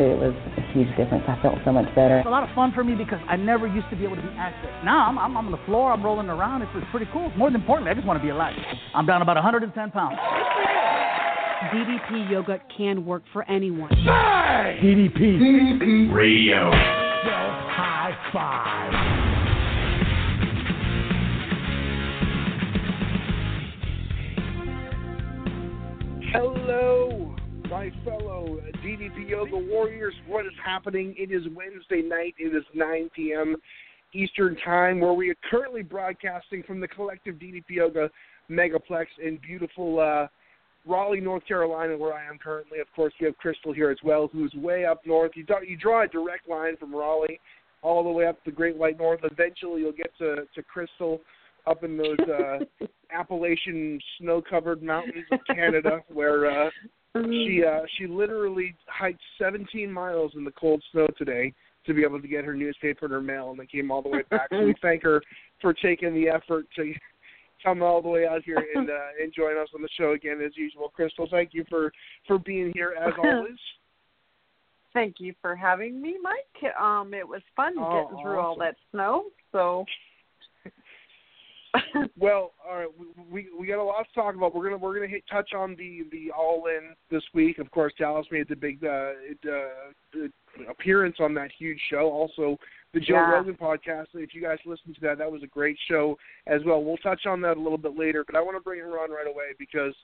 it was a huge difference. I felt so much better. It's a lot of fun for me because I never used to be able to be active. Now I'm, I'm, I'm on the floor, I'm rolling around. It's, it's pretty cool. More than importantly, I just want to be alive. I'm down about 110 pounds. DDP Yoga can work for anyone. DDP. DDP Radio. High five. Hello, my fellow DDP Yoga Warriors. What is happening? It is Wednesday night. It is 9 p.m. Eastern Time, where we are currently broadcasting from the collective DDP Yoga Megaplex in beautiful uh, Raleigh, North Carolina, where I am currently. Of course, we have Crystal here as well, who's way up north. You, you draw a direct line from Raleigh all the way up the Great White North. Eventually, you'll get to, to Crystal up in those uh, Appalachian snow-covered mountains of Canada, where uh, she uh, she literally hiked 17 miles in the cold snow today to be able to get her newspaper and her mail, and then came all the way back. so we thank her for taking the effort to come all the way out here and uh, and join us on the show again as usual. Crystal, thank you for for being here as always. Thank you for having me, Mike. Um, it was fun Oh, getting through all that snow. So Well, all right, we, we we got a lot to talk about. We're gonna we're gonna hit, touch on the the All In this week. Of course, Dallas made the big uh, uh, the appearance on that huge show. Also, the Joe Yeah. Rogan podcast. If you guys listened to that, that was a great show as well. We'll touch on that a little bit later, but I want to bring her on right away because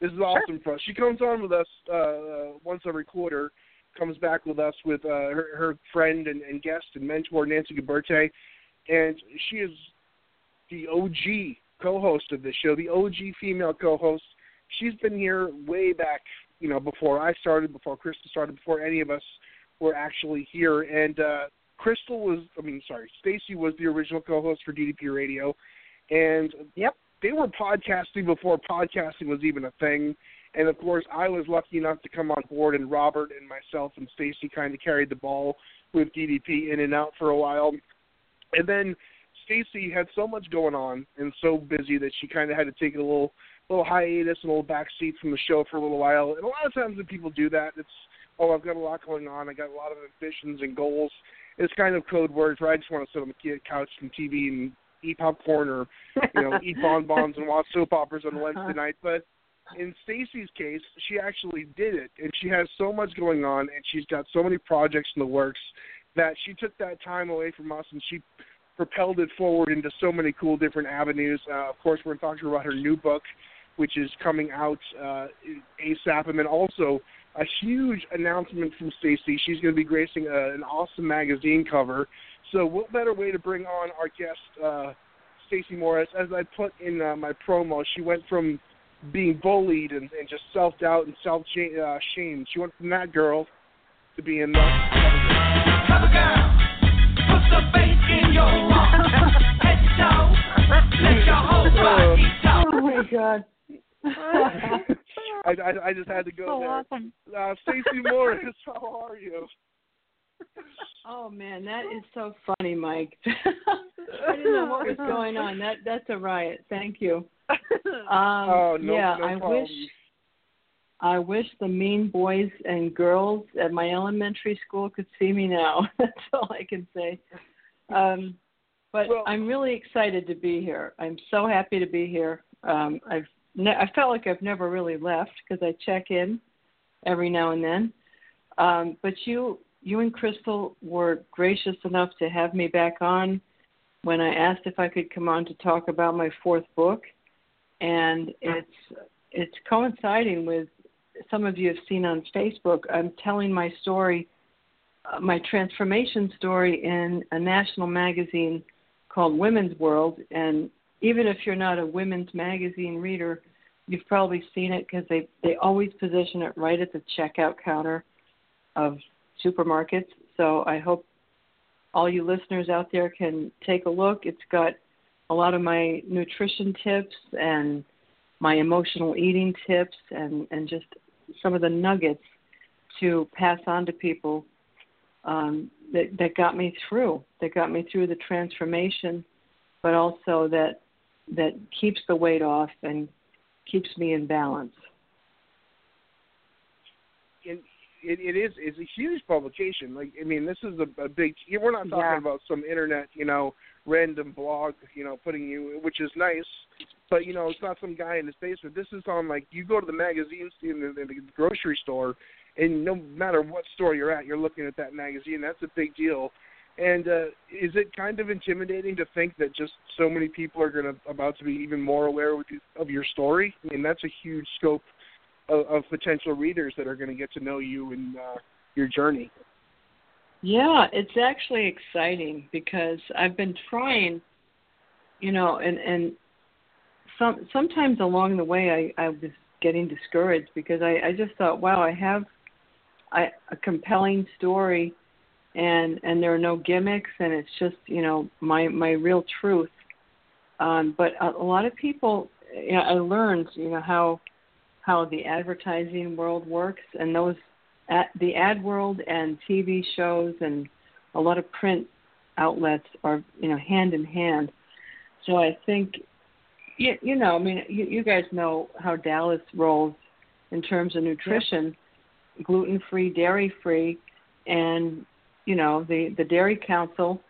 this is awesome for us. She comes on with us uh, once every quarter. Comes back with us with uh, her, her friend and, and guest and mentor Nancy Gaberte, and she is the OG co-host of this show, the OG female co-host. She's been here way back, you know, before I started, before Crystal started, before any of us were actually here. And uh, Crystal was, I mean, sorry, Stacey was the original co-host for DDP Radio, and yep, they were podcasting before podcasting was even a thing. And of course, I was lucky enough to come on board, and Robert and myself and Stacey kind of carried the ball with DDP in and out for a while. And then Stacey had so much going on and so busy that she kind of had to take a little little hiatus and a little back seat from the show for a little while. And a lot of times when people do that, it's oh, I've got a lot going on. I got a lot of ambitions and goals. It's kind of code words where I just want to sit on the couch and TV and eat popcorn or you know eat bonbons and watch soap operas on uh-huh. Wednesday night. But in Stacey's case, she actually did it, and she has so much going on, and she's got so many projects in the works that she took that time away from us, and she propelled it forward into so many cool different avenues. Uh, of course, we're talking about her new book, which is coming out uh, ASAP, and then also a huge announcement from Stacey. She's going to be gracing a, an awesome magazine cover. So, what better way to bring on our guest, uh, Stacey Morris? As I put in uh, my promo, she went from being bullied and, and just self doubt and self uh, shame. She went from that girl to being the god. I, I, I just had to go So there. awesome. Uh, Stacey Morris, how are you? Oh man, that is so funny, Mike. I didn't know what was going on. That that's a riot. Thank you. Um, oh no, yeah, no I problem. wish I wish the mean boys and girls at my elementary school could see me now. That's all I can say. Um, but Well- I'm really excited to be here. I'm so happy to be here. Um, I've ne- I felt like I've never really left because I check in every now and then. Um, but you you and Crystal were gracious enough to have me back on when I asked if I could come on to talk about my fourth book, and it's it's coinciding with some of you have seen on Facebook, I'm telling my story, uh, my transformation story in a national magazine called Women's World. And even if you're not a women's magazine reader, you've probably seen it because they they always position it right at the checkout counter of supermarkets. So I hope all you listeners out there can take a look. It's got a lot of my nutrition tips and my emotional eating tips and and just some of the nuggets to pass on to people um, that that got me through that got me through the transformation, but also that that keeps the weight off and keeps me in balance. It, it is it's a huge publication. Like I mean, this is a, a big. We're not talking Yeah. about some internet, you know, random blog, you know, putting you, which is nice, but you know, it's not some guy in his basement. This is on like you go to the magazine in the, in the grocery store, and no matter what store you're at, you're looking at that magazine. That's a big deal. And uh, is it kind of intimidating to think that just so many people are going to about to be even more aware with you, of your story? I mean, that's a huge scope of, of potential readers that are going to get to know you and uh, your journey. Yeah, it's actually exciting because I've been trying, you know, and and some sometimes along the way I I was getting discouraged because I I just thought, wow, I have I, a compelling story, and and there are no gimmicks, and it's just you know my my real truth. Um, but a, a lot of people, you know, I learned, you know, how how the advertising world works, and those at the ad world and TV shows and a lot of print outlets are you know hand in hand. So I think you, you know I mean you, you guys know how Dallas rolls in terms of nutrition, gluten free, dairy free, and you know the the dairy council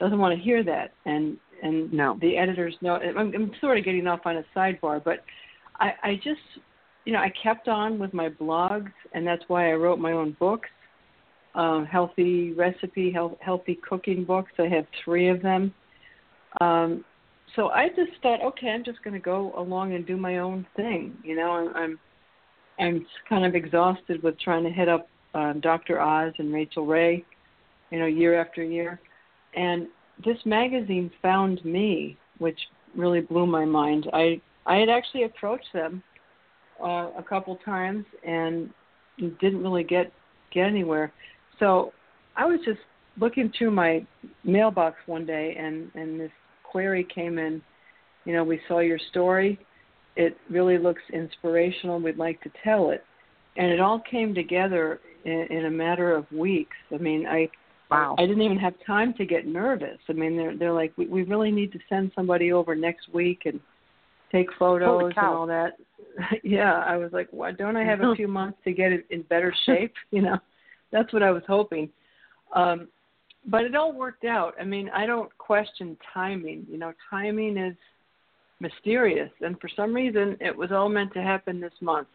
doesn't want to hear that and and No. the editors know I'm, I'm sort of getting off on a sidebar but I, I just you know, I kept on with my blogs, and that's why I wrote my own books, um, healthy recipe, health, healthy cooking books. I have three of them. Um, so I just thought, okay, I'm just going to go along and do my own thing. You know, I'm I'm, I'm kind of exhausted with trying to hit up um, Dr. Oz and Rachael Ray, you know, year after year, and this magazine found me, which really blew my mind. I I had actually approached them uh, a couple times and didn't really get get anywhere. So I was just looking through my mailbox one day, and and this query came in. You know, we saw your story. It really looks inspirational. We'd like to tell it, and it all came together in, in a matter of weeks. I mean, I Wow. I didn't even have time to get nervous. I mean, they're they're like, we, we really need to send somebody over next week and take photos and all that. yeah, I was like, why don't I have a few months to get it in better shape? You know, that's what I was hoping. Um, but it all worked out. I mean, I don't question timing. You know, timing is mysterious, and for some reason, it was all meant to happen this month.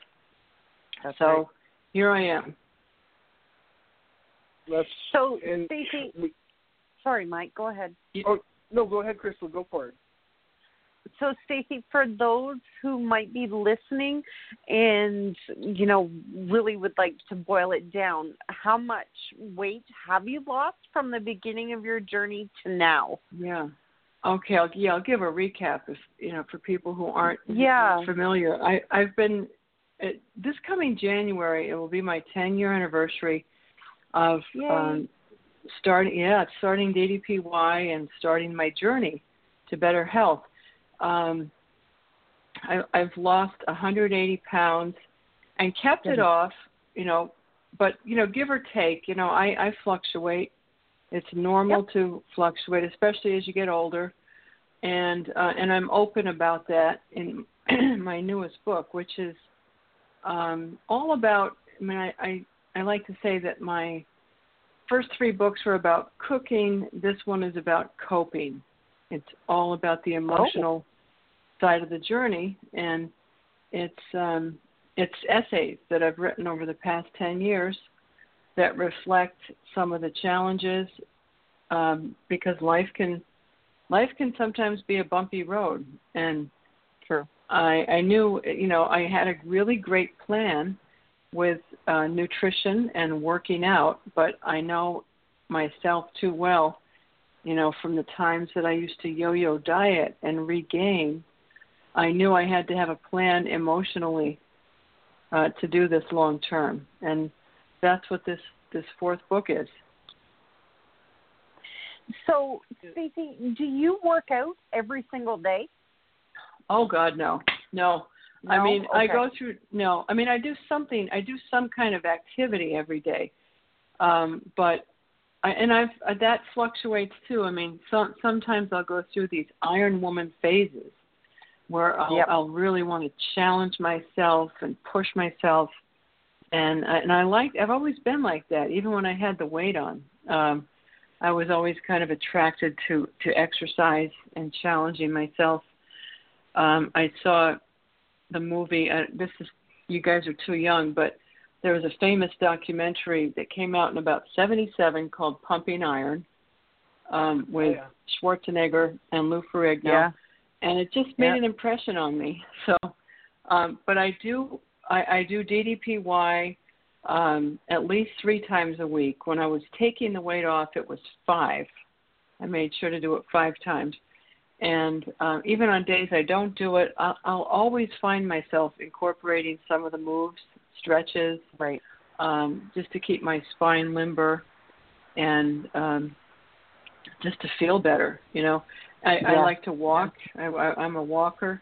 That's so right. here I am. That's So, and Stacey, we, sorry, Mike, go ahead. oh no, go ahead, Crystal, go for it. So, Stacey, for those who might be listening and, you know, really would like to boil it down, how much weight have you lost from the beginning of your journey to now? Yeah. Okay. I'll, yeah, I'll give a recap if you know for people who aren't Yeah. familiar. I I've been this coming January. It will be my 10 year anniversary of um, starting. Yeah, starting DDPY and starting my journey to better health. Um, I, I've lost 180 pounds and kept it off. You know, but you know, give or take. You know, I I fluctuate. It's normal to fluctuate, especially as you get older, and uh, and I'm open about that in my newest book, which is um, all about. I mean, I, I I like to say that my first three books were about cooking. This one is about coping. It's all about the emotional side of the journey, and it's um, it's essays that I've written over the past ten years that reflect some of the challenges um, because life can life can sometimes be a bumpy road and sure. I I knew you know I had a really great plan with uh, nutrition and working out, but I know myself too well, you know, from the times that I used to yo yo diet and regain, I knew I had to have a plan emotionally uh, to do this long term. And that's what this, this fourth book is. So, Stacey, do you work out every single day? Oh God, no, no. I No? mean, I go through no. I mean, I do something. I do some kind of activity every day, um, but I, and I've uh, that fluctuates too. I mean, some sometimes I'll go through these Iron Woman phases where I'll, Yep. I'll really want to challenge myself and push myself, and I- and I like. I've always been like that, even when I had the weight on. Um, I was always kind of attracted to to exercise and challenging myself. Um, I saw the movie. Uh, this is you guys are too young, but there was a famous documentary that came out in about '77 called Pumping Iron um, with yeah. Schwarzenegger and Lou Ferrigno, Yeah. And it just made Yeah. an impression on me. So, um, but I do I, I do DDPY um, at least three times a week. When I was taking the weight off, it was five. I made sure to do it five times. And um, even on days I don't do it, I'll, I'll always find myself incorporating some of the moves, stretches, Right. um, just to keep my spine limber and um, just to feel better. You know, I, I like to walk. I, I, I'm a walker,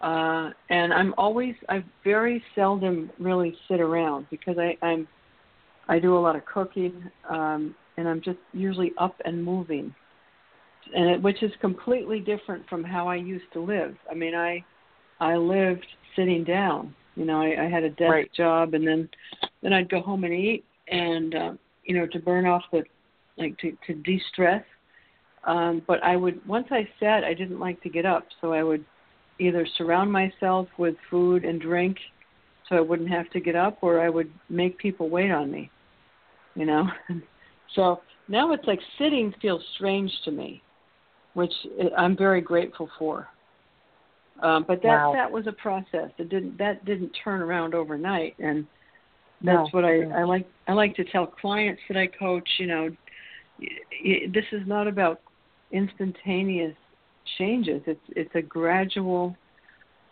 uh, and I'm always. I very seldom really sit around because I, I'm. I do a lot of cooking, um, and I'm just usually up and moving, and it, which is completely different from how I used to live. I mean, I, I lived sitting down. You know, I, I had a desk Right. job, and then, then I'd go home and eat, and uh, you know, to burn off the, like to to de-stress. Um, but I would once I sat, I didn't like to get up, so I would either surround myself with food and drink, so I wouldn't have to get up, or I would make people wait on me. You know, so now it's like sitting feels strange to me, which I'm very grateful for. Um, but that Wow. that was a process. It didn't that didn't turn around overnight, and that's No. what I, I like. I like to tell clients that I coach. You know, this is not about instantaneous changes. It's it's a gradual,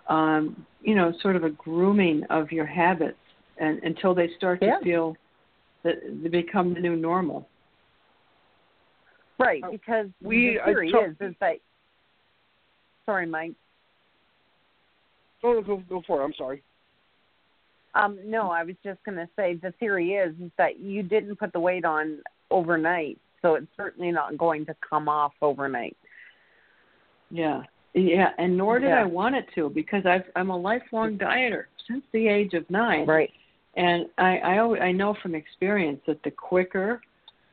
um, you know, sort of a grooming of your habits, and until they start Yeah. to feel that they become the new normal. Right, Uh, because we- the theory is is that. Sorry, Mike. Go, go, go for it. I'm sorry. Um, no, I was just going to say the theory is, is that you didn't put the weight on overnight, so it's certainly not going to come off overnight. Yeah, yeah, and nor did Yeah. I want it to because I've, I'm a lifelong dieter since the age of nine. Right. And I I, always, I know from experience that the quicker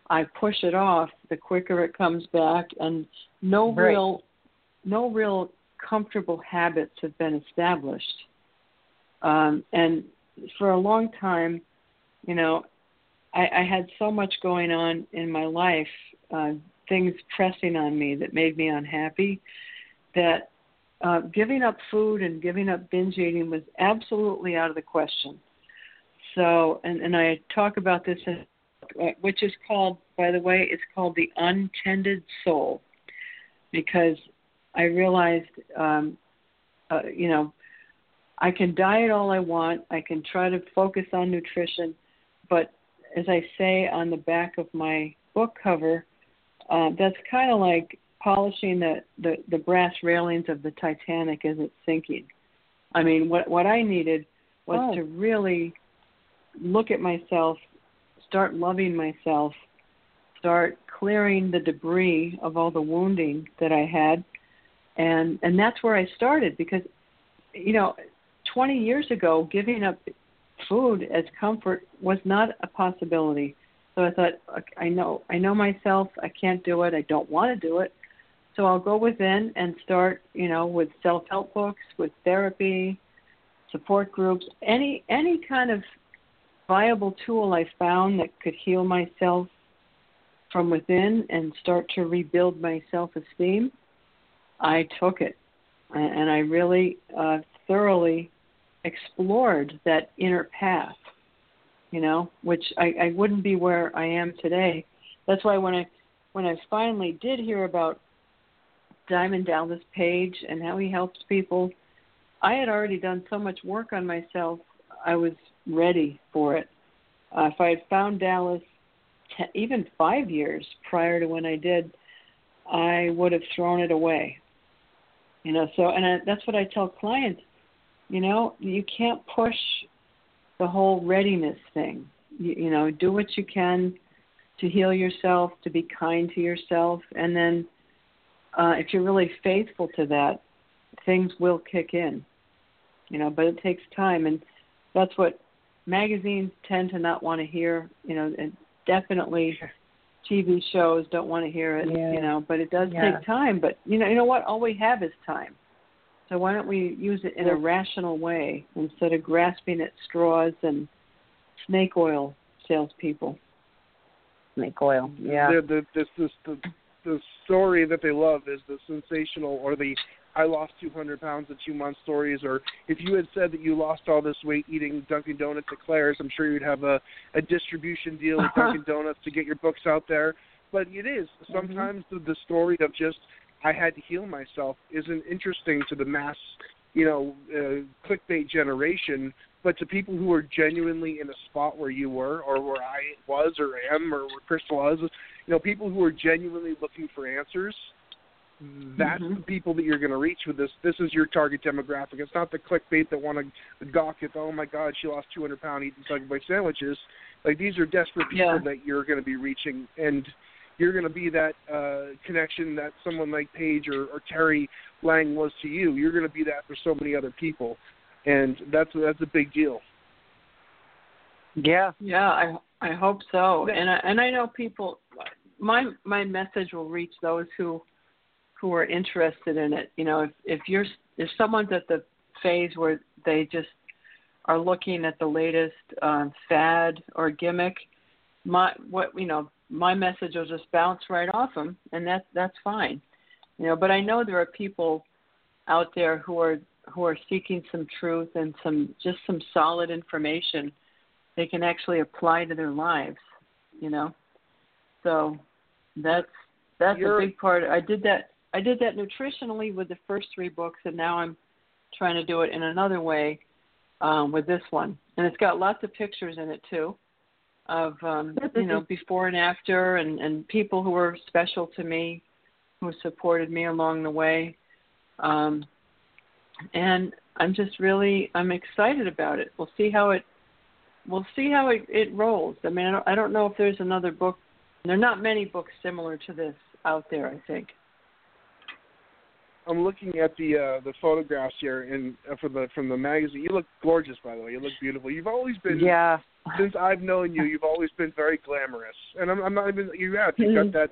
I push it off, the quicker it comes back, and no Right. real no real comfortable habits have been established. Um, and for a long time, you know, I, I had so much going on in my life, uh, things pressing on me that made me unhappy, that uh, giving up food and giving up binge eating was absolutely out of the question. So, and, and I talk about this, in, uh, which is called, by the way, it's called the untended soul, because I realized, um, uh, you know, I can diet all I want. I can try to focus on nutrition, but as I say on the back of my book cover, uh, that's kind of like polishing the, the the brass railings of the Titanic as it's sinking. I mean, what what I needed was Oh. to really look at myself, start loving myself, start clearing the debris of all the wounding that I had, and and that's where I started because, you know, 20 years ago, giving up food as comfort was not a possibility. So I thought, "Okay, I know, I know myself. I can't do it. I don't want to do it. So I'll go within and start, you know, with self-help books, with therapy, support groups, any any kind of viable tool I found that could heal myself from within and start to rebuild my self-esteem. I took it, and and I really uh, thoroughly explored that inner path you know, which I, I wouldn't be where I am today. That's why when I when I finally did hear about Diamond Dallas Page and how he helps people, I had already done so much work on myself. I was ready for it. Uh, if I had found Dallas te- even five years prior to when I did, I would have thrown it away. You know, so and I, that's what I tell clients. You know, you can't push the whole readiness thing. You, you know, do what you can to heal yourself, to be kind to yourself, and then uh, if you're really faithful to that, things will kick in. You know, but it takes time, and that's what magazines tend to not want to hear. You know, and definitely TV shows don't want to hear it. Yeah. You know, but it does Yeah. take time. But you know, you know what? All we have is time. So why don't we use it in a rational way instead of grasping at straws and snake oil salespeople? Snake oil. Yeah. The, the, this, this, the, the story that they love is the sensational or the I lost 200 pounds in two months stories. Or if you had said that you lost all this weight eating Dunkin' Donuts at Claire's, I'm sure you'd have a, a distribution deal with Dunkin' Donuts to get your books out there. But it is mm-hmm. sometimes the, the story of just I had to heal myself isn't interesting to the mass, you know, uh, clickbait generation. But to people who are genuinely in a spot where you were, or where I was, or am, or where Crystal was, you know, people who are genuinely looking for answers, that's Mhm. the people that you're going to reach with this. This is your target demographic. It's not the clickbait that want to gawk at, oh my God, she lost 200 pounds eating Subway sandwiches. Like these are desperate people Yeah. that you're going to be reaching, and you're going to be that uh, connection that someone like Page or, or Terry Lang was to you. You're going to be that for so many other people, and that's that's a big deal. Yeah. Yeah, I I hope so. And I and I know people my my message will reach those who who are interested in it. You know, if if you're if someone's at the phase where they just are looking at the latest um, fad or gimmick, my what you know, my message will just bounce right off them, and that's that's fine. You know, but I know there are people out there who are who are seeking some truth and some just some solid information they can actually apply to their lives, you know. So that's that's You're- a big part. I did that I did that nutritionally with the first three books and now I'm trying to do it in another way um, with this one. And it's got lots of pictures in it too of um, you know, before and after and, and people who were special to me, who supported me along the way. Um, and I'm just really I'm excited about it. We'll see how it we'll see how it, it rolls. I mean, I don't, I don't know if there's another book. There are not many books similar to this out there. I think. I'm looking at the uh, the photographs here and uh, for the from the magazine. You look gorgeous, by the way. You look beautiful. You've always been Yeah. since I've known you. You've always been very glamorous, and I'm, I'm not even. You have. You've got that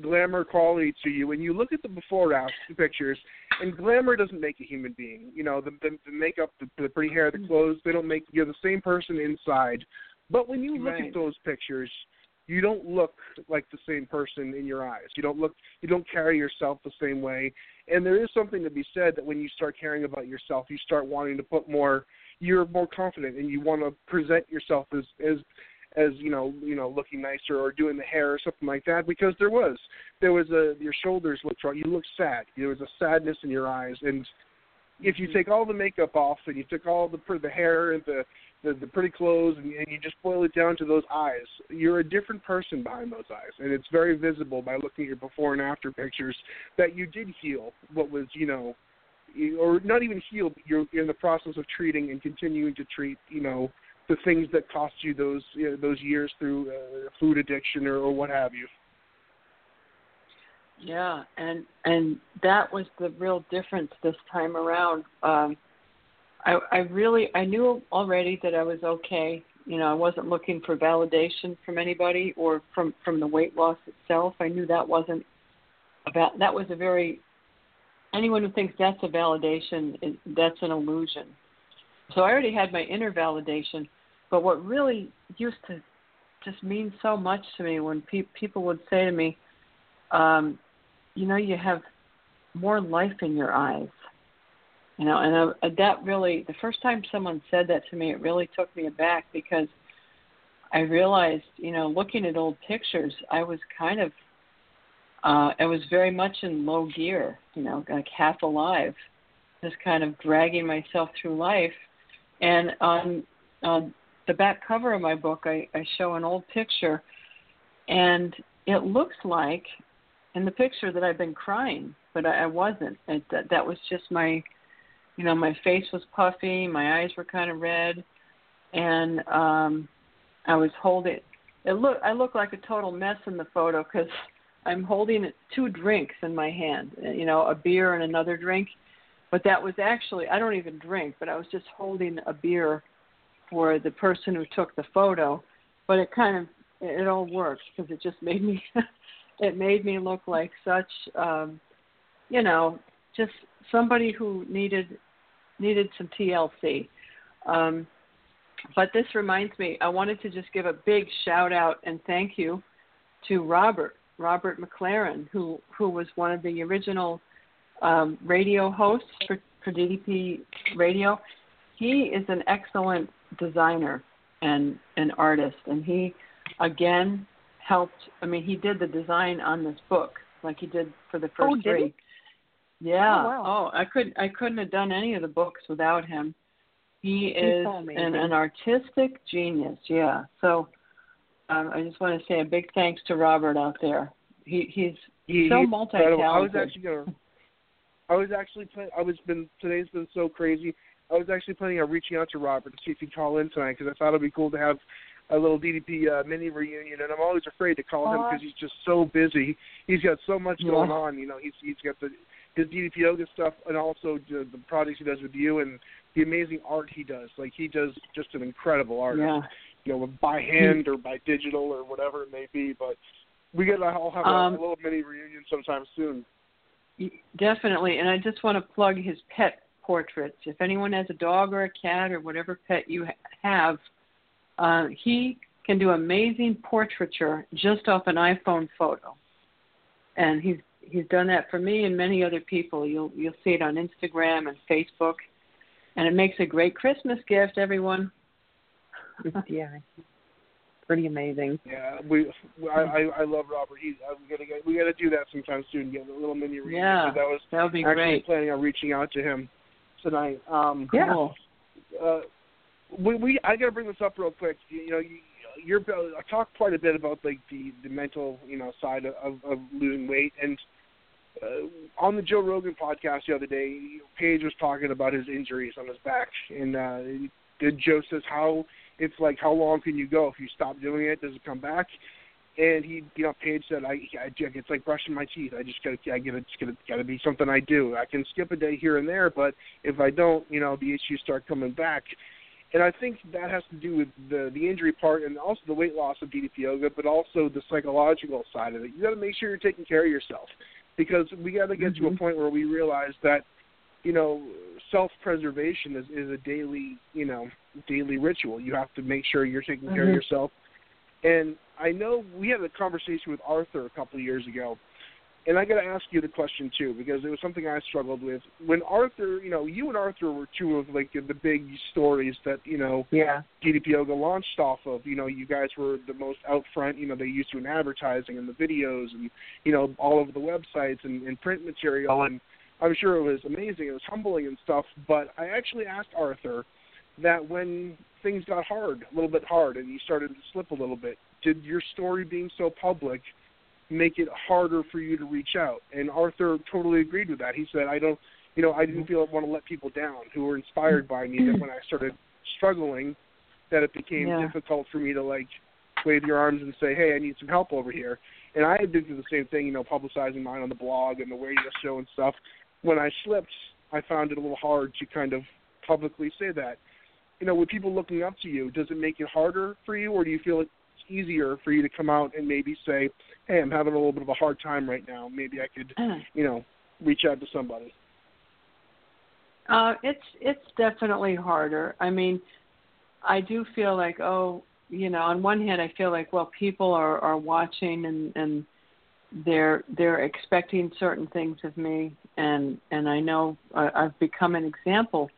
glamour quality to you. And you look at the before after pictures, and glamour doesn't make a human being. You know, the the, the makeup, the, the pretty hair, the clothes. They don't make you're the same person inside. But when you look Right. at those pictures, you don't look like the same person in your eyes. You don't look. You don't carry yourself the same way. And there is something to be said that when you start caring about yourself, you start wanting to put more. You're more confident, and you want to present yourself as as as you know, you know, looking nicer or doing the hair or something like that. Because there was, there was a your shoulders looked wrong. You looked sad. There was a sadness in your eyes, and if you mm-hmm. take all the makeup off and you took all the the hair and the the, the pretty clothes and, and you just boil it down to those eyes, you're a different person behind those eyes, and it's very visible by looking at your before and after pictures that you did heal what was you know, or not even heal, but you're in the process of treating and continuing to treat you know the things that cost you those you know, those years through uh, food addiction or, or what have you. Yeah, and and that was the real difference this time around. Um, I I really I knew already that I was okay. You know, I wasn't looking for validation from anybody or from from the weight loss itself. I knew that wasn't about that was a very anyone who thinks that's a validation is that's an illusion. So I already had my inner validation, but what really used to just mean so much to me when pe- people would say to me, um, you know, you have more life in your eyes. You know, and I, that really, the first time someone said that to me, it really took me aback because I realized, you know, looking at old pictures, I was kind of, uh, I was very much in low gear, you know, like half alive, just kind of dragging myself through life. And on, on the back cover of my book, I, I show an old picture, and it looks like in the picture that I've been crying, but I, I wasn't. It, that, that was just my, you know, my face was puffy, my eyes were kind of red, and um, I was holding. It look I look like a total mess in the photo because I'm holding two drinks in my hand. You know, a beer and another drink. But that was actually I don't even drink, but I was just holding a beer for the person who took the photo. But it kind of it all worked because it just made me it made me look like such um you know just somebody who needed needed some TLC. Um, but this reminds me, I wanted to just give a big shout out and thank you to Robert, Robert McLaren, who who was one of the original um, radio hosts for, for DDP Radio. He is an excellent designer and an artist, and he again helped. I mean, he did the design on this book, like he did for the first Oh, did he? Three. Yeah. Oh, wow. I could I couldn't have done any of the books without him. He is an, an artistic genius. Yeah. So um, I just want to say a big thanks to Robert out there. He he's He- so multi incredible. I was talented. actually gonna. I was actually plan- I was been today's been so crazy. I was actually planning on reaching out to Robert to see if he'd call in tonight because I thought it'd be cool to have a little DDP uh, mini reunion. And I'm always afraid to call him because he's just so busy. He's got so much Yeah. going on. You know, he's he's got the his DDP yoga stuff and also the, the projects he does with you and the amazing art he does. Like he does just an incredible artist Yeah. you know, by hand or by digital or whatever it may be. But we got to all have a, Um, a little mini reunion sometime soon. Definitely, and I just want to plug his pet portraits. If anyone has a dog or a cat or whatever pet you ha- have, uh, he can do amazing portraiture just off an iPhone photo, and he's he's done that for me and many other people. You'll you'll see it on Instagram and Facebook, and it makes a great Christmas gift. Everyone. yeah, pretty amazing. Yeah, we I I, I love Robert. He uh, we gotta get we gotta do that sometime soon. Get a little mini reunion. Yeah, 'cause That was That would be actually great. planning on reaching out to him tonight. Um, Yeah. Cool. uh, we, we I got to bring this up real quick. You, you know, you, you're I talked quite a bit about like the the mental you know side of of losing weight and. Uh, on the Joe Rogan podcast the other day, Page was talking about his injuries on his back, and uh, did Joe says how it's like how long can you go if you stop doing it? Does it come back? And he, you know, Page said, I, I it's like brushing my teeth. I just gotta, I get it's gotta be something I do. I can skip a day here and there, but if I don't, you know, the issues start coming back. And I think that has to do with the the injury part and also the weight loss of DDP yoga, but also the psychological side of it. You got to make sure you're taking care of yourself because we got to get to a point where we realize that you know self preservation is is a daily you know daily ritual. You have to make sure you're taking care of Mhm. yourself. And I know we had a conversation with Arthur a couple of years ago, and I got to ask you the question too because it was something I struggled with. When Arthur, you know, you and Arthur were two of like the big stories that you know Yeah. DDP Yoga launched off of. You know, you guys were the most out front. You know, they used you in advertising and the videos and you know all over the websites and, and print material. Oh, and I'm sure it was amazing. It was humbling and stuff. But I actually asked Arthur that when things got hard, a little bit hard, and you started to slip a little bit, did your story being so public make it harder for you to reach out? And Arthur totally agreed with that. He said, I don't, you know, I didn't feel I want to let people down who were inspired by me. That when I started struggling, that it became Yeah. difficult for me to like wave your arms and say, hey, I need some help over here. And I had to do the same thing, you know, publicizing mine on the blog and the radio show and stuff. When I slipped, I found it a little hard to kind of publicly say that. You know, with people looking up to you, does it make it harder for you, or do you feel it's easier for you to come out and maybe say, "Hey, I'm having a little bit of a hard time right now. Maybe I could, you know, reach out to somebody." Uh, it's it's definitely harder. I mean, I do feel like oh, you know, on one hand, I feel like well, people are are watching and and they're they're expecting certain things of me, and and I know I, I've become an example,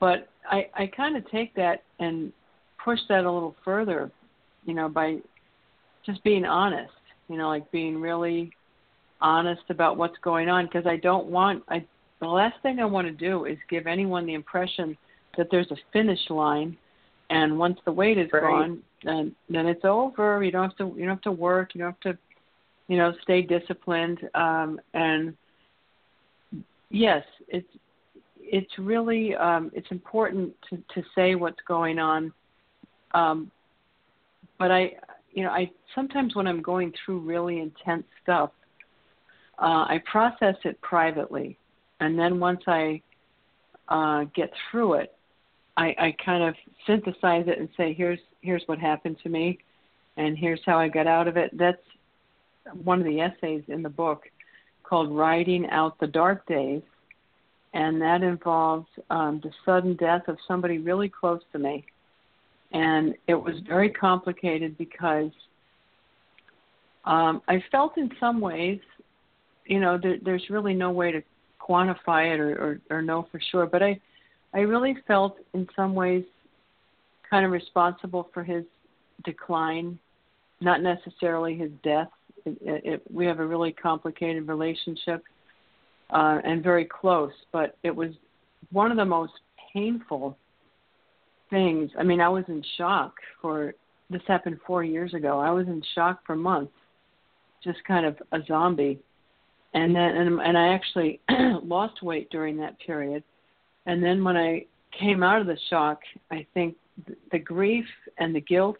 but I I kind of take that and push that a little further. You know, by just being honest, you know, like being really honest about what's going on because I don't want I the last thing I want to do is give anyone the impression that there's a finish line and once the weight is Right. gone then then it's over. You don't have to you don't have to work, you don't have to you know, stay disciplined. Um and yes, it's it's really um it's important to, to say what's going on. Um but I you know, I sometimes when I'm going through really intense stuff, uh, I process it privately, and then once I uh, get through it, I, I kind of synthesize it and say, "Here's here's what happened to me, and here's how I got out of it." That's one of the essays in the book called "Riding Out the Dark Days," and that involves um, the sudden death of somebody really close to me and it was very complicated because um, I felt in some ways, you know, there, there's really no way to quantify it or, or, or know for sure, but I, I really felt in some ways kind of responsible for his decline, not necessarily his death. It, it, it, we have a really complicated relationship uh, and very close, but it was one of the most painful things. I mean, I was in shock for this happened four years ago. I was in shock for months, just kind of a zombie, and then and, and I actually lost weight during that period. And then when I came out of the shock, I think th- the grief and the guilt,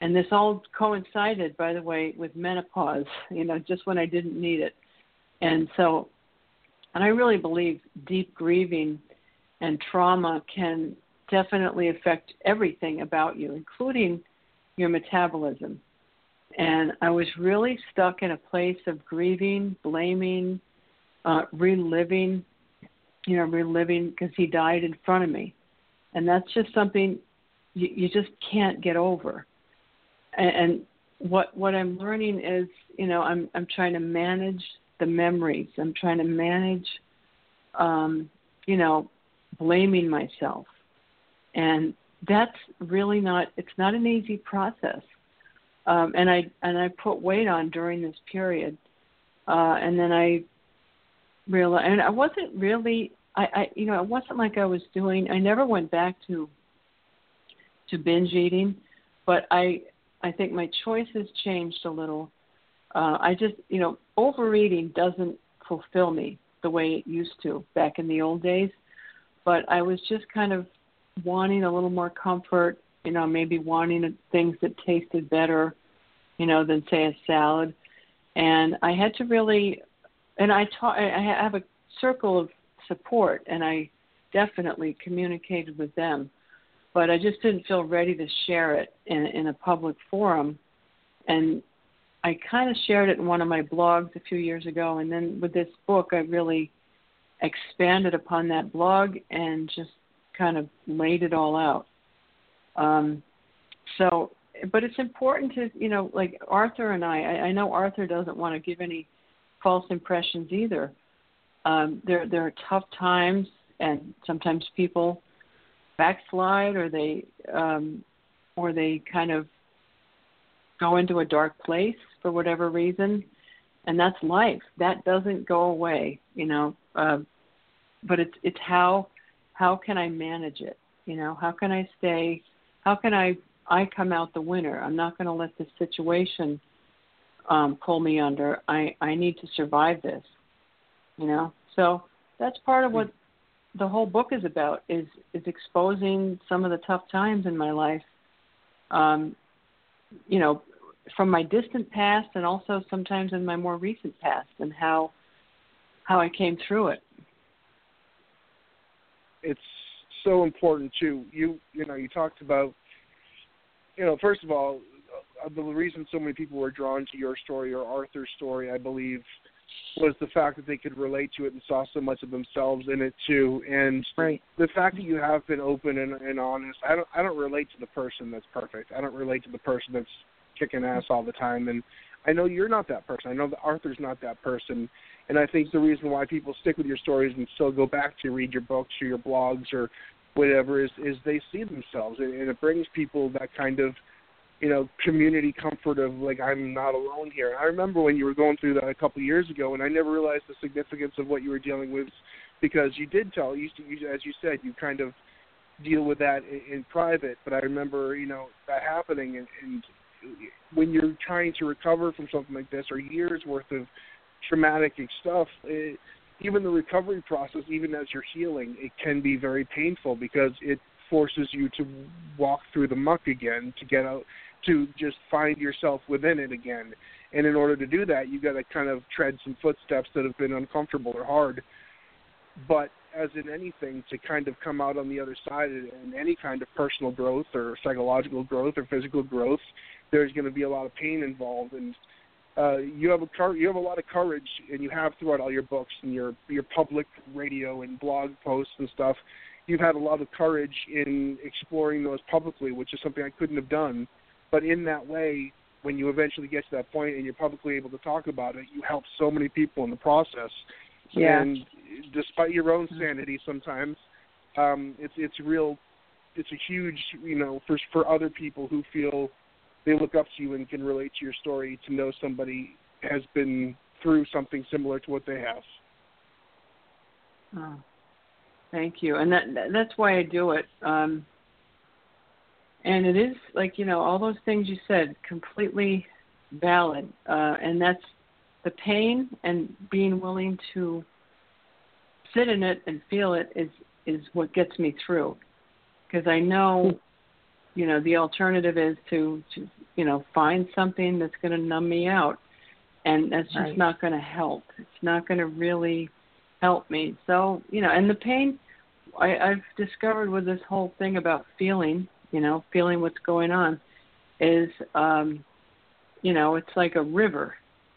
and this all coincided, by the way, with menopause. You know, just when I didn't need it, and so, and I really believe deep grieving and trauma can definitely affect everything about you, including your metabolism. And I was really stuck in a place of grieving, blaming, uh, reliving, you know, reliving because he died in front of me. And that's just something you, you just can't get over. And, and what what I'm learning is, you know, I'm I'm trying to manage the memories. I'm trying to manage, um, you know, blaming myself and that's really not it's not an easy process. Um, and i and i put weight on during this period. Uh, and then i realized and i wasn't really I, I you know it wasn't like i was doing i never went back to to binge eating but i i think my choices changed a little. Uh, i just you know overeating doesn't fulfill me the way it used to back in the old days. But i was just kind of wanting a little more comfort, you know, maybe wanting things that tasted better, you know, than say a salad. And I had to really, and I taught, I have a circle of support, and I definitely communicated with them, but I just didn't feel ready to share it in, in a public forum. And I kind of shared it in one of my blogs a few years ago, and then with this book, I really expanded upon that blog and just kind of laid it all out. Um, so, but it's important to, you know, like Arthur and I, I, I know Arthur doesn't want to give any false impressions either. Um, there, there are tough times, and sometimes people backslide, or they, um, or they kind of go into a dark place for whatever reason, and that's life. That doesn't go away, you know. Uh, but it's it's how how can I manage it? You know, how can I stay? How can I I come out the winner? I'm not going to let this situation um, pull me under. I I need to survive this. You know, so that's part of what the whole book is about is is exposing some of the tough times in my life. Um, you know, from my distant past and also sometimes in my more recent past and how how I came through it it's so important too. You you know you talked about you know first of all uh, the reason so many people were drawn to your story or Arthur's story, I believe, was the fact that they could relate to it and saw so much of themselves in it too. And right. the fact that you have been open and, and honest, I don't I don't relate to the person that's perfect. I don't relate to the person that's kicking ass all the time. And I know you're not that person. I know that Arthur's not that person. And I think the reason why people stick with your stories and still go back to read your books or your blogs or whatever is is they see themselves and, and it brings people that kind of you know community comfort of like I'm not alone here. I remember when you were going through that a couple of years ago, and I never realized the significance of what you were dealing with because you did tell you, you as you said you kind of deal with that in, in private. But I remember you know that happening, and, and when you're trying to recover from something like this or years worth of traumatic stuff. It, even the recovery process, even as you're healing, it can be very painful because it forces you to walk through the muck again to get out to just find yourself within it again. And in order to do that, you've got to kind of tread some footsteps that have been uncomfortable or hard. But as in anything, to kind of come out on the other side in any kind of personal growth or psychological growth or physical growth, there's going to be a lot of pain involved. And uh, you have a you have a lot of courage, and you have throughout all your books and your your public radio and blog posts and stuff. You've had a lot of courage in exploring those publicly, which is something I couldn't have done. But in that way, when you eventually get to that point and you're publicly able to talk about it, you help so many people in the process. Yeah. And despite your own sanity, sometimes um, it's it's real. It's a huge, you know, for for other people who feel they look up to you and can relate to your story to know somebody has been through something similar to what they have. Oh, thank you, and that that's why I do it. Um, and it is like you know all those things you said completely valid, uh, and that's the pain and being willing to sit in it and feel it is is what gets me through. Because I know you know the alternative is to, to you know find something that's going to numb me out. And that's just Right. not going to help. It's not going to really help me. So you know and the pain I, I've discovered with this whole thing about feeling you know feeling what's going on is um you know it's like a river.